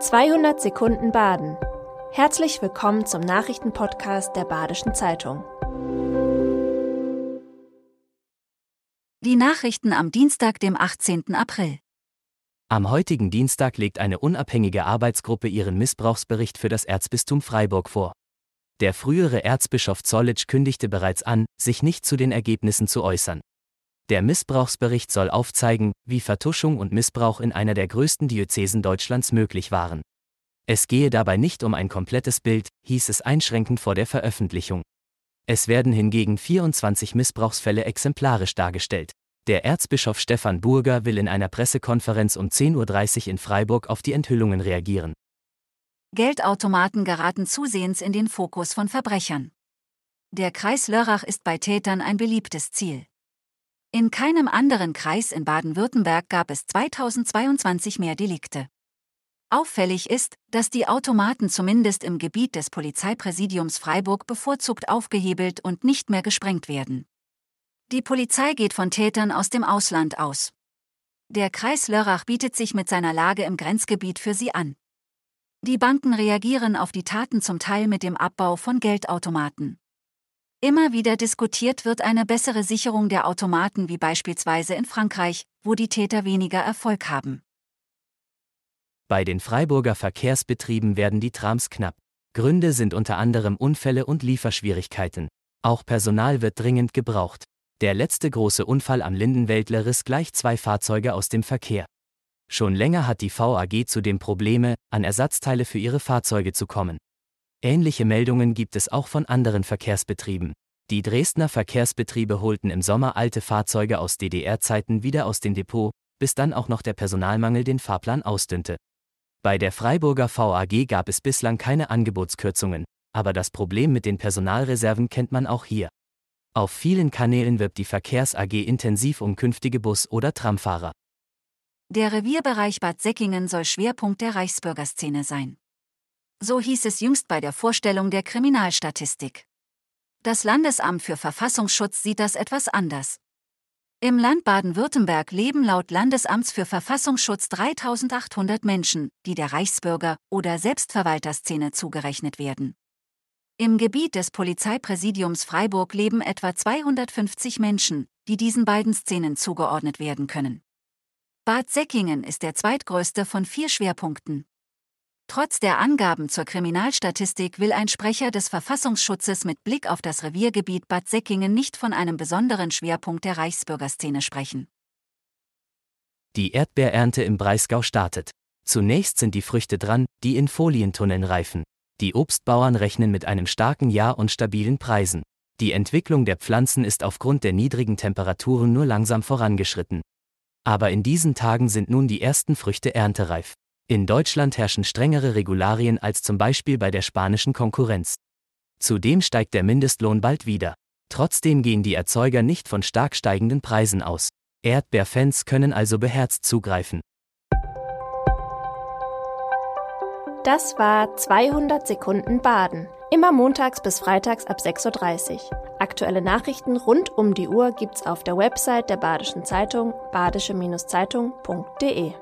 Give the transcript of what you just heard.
200 Sekunden Baden. Herzlich willkommen zum Nachrichtenpodcast der Badischen Zeitung. Die Nachrichten am Dienstag, dem 18. April. Am heutigen Dienstag legt eine unabhängige Arbeitsgruppe ihren Missbrauchsbericht für das Erzbistum Freiburg vor. Der frühere Erzbischof Zollitsch kündigte bereits an, sich nicht zu den Ergebnissen zu äußern. Der Missbrauchsbericht soll aufzeigen, wie Vertuschung und Missbrauch in einer der größten Diözesen Deutschlands möglich waren. Es gehe dabei nicht um ein komplettes Bild, hieß es einschränkend vor der Veröffentlichung. Es werden hingegen 24 Missbrauchsfälle exemplarisch dargestellt. Der Erzbischof Stefan Burger will in einer Pressekonferenz um 10.30 Uhr in Freiburg auf die Enthüllungen reagieren. Geldautomaten geraten zusehends in den Fokus von Verbrechern. Der Kreis Lörrach ist bei Tätern ein beliebtes Ziel. In keinem anderen Kreis in Baden-Württemberg gab es 2022 mehr Delikte. Auffällig ist, dass die Automaten zumindest im Gebiet des Polizeipräsidiums Freiburg bevorzugt aufgehebelt und nicht mehr gesprengt werden. Die Polizei geht von Tätern aus dem Ausland aus. Der Kreis Lörrach bietet sich mit seiner Lage im Grenzgebiet für sie an. Die Banken reagieren auf die Taten zum Teil mit dem Abbau von Geldautomaten. Immer wieder diskutiert wird eine bessere Sicherung der Automaten wie beispielsweise in Frankreich, wo die Täter weniger Erfolg haben. Bei den Freiburger Verkehrsbetrieben werden die Trams knapp. Gründe sind unter anderem Unfälle und Lieferschwierigkeiten. Auch Personal wird dringend gebraucht. Der letzte große Unfall am Lindenwäldler riss gleich zwei Fahrzeuge aus dem Verkehr. Schon länger hat die VAG zudem Probleme, an Ersatzteile für ihre Fahrzeuge zu kommen. Ähnliche Meldungen gibt es auch von anderen Verkehrsbetrieben. Die Dresdner Verkehrsbetriebe holten im Sommer alte Fahrzeuge aus DDR-Zeiten wieder aus dem Depot, bis dann auch noch der Personalmangel den Fahrplan ausdünnte. Bei der Freiburger VAG gab es bislang keine Angebotskürzungen, aber das Problem mit den Personalreserven kennt man auch hier. Auf vielen Kanälen wirbt die Verkehrs AG intensiv um künftige Bus- oder Tramfahrer. Der Revierbereich Bad Säckingen soll Schwerpunkt der Reichsbürgerszene sein. So hieß es jüngst bei der Vorstellung der Kriminalstatistik. Das Landesamt für Verfassungsschutz sieht das etwas anders. Im Land Baden-Württemberg leben laut Landesamts für Verfassungsschutz 3800 Menschen, die der Reichsbürger- oder Selbstverwalterszene zugerechnet werden. Im Gebiet des Polizeipräsidiums Freiburg leben etwa 250 Menschen, die diesen beiden Szenen zugeordnet werden können. Bad Säckingen ist der zweitgrößte von vier Schwerpunkten. Trotz der Angaben zur Kriminalstatistik will ein Sprecher des Verfassungsschutzes mit Blick auf das Reviergebiet Bad Säckingen nicht von einem besonderen Schwerpunkt der Reichsbürgerszene sprechen. Die Erdbeerernte im Breisgau startet. Zunächst sind die Früchte dran, die in Folientunneln reifen. Die Obstbauern rechnen mit einem starken Jahr und stabilen Preisen. Die Entwicklung der Pflanzen ist aufgrund der niedrigen Temperaturen nur langsam vorangeschritten. Aber in diesen Tagen sind nun die ersten Früchte erntereif. In Deutschland herrschen strengere Regularien als zum Beispiel bei der spanischen Konkurrenz. Zudem steigt der Mindestlohn bald wieder. Trotzdem gehen die Erzeuger nicht von stark steigenden Preisen aus. Erdbeerfans können also beherzt zugreifen. Das war 200 Sekunden Baden. Immer montags bis freitags ab 6.30 Uhr. Aktuelle Nachrichten rund um die Uhr gibt's auf der Website der Badischen Zeitung badische-zeitung.de.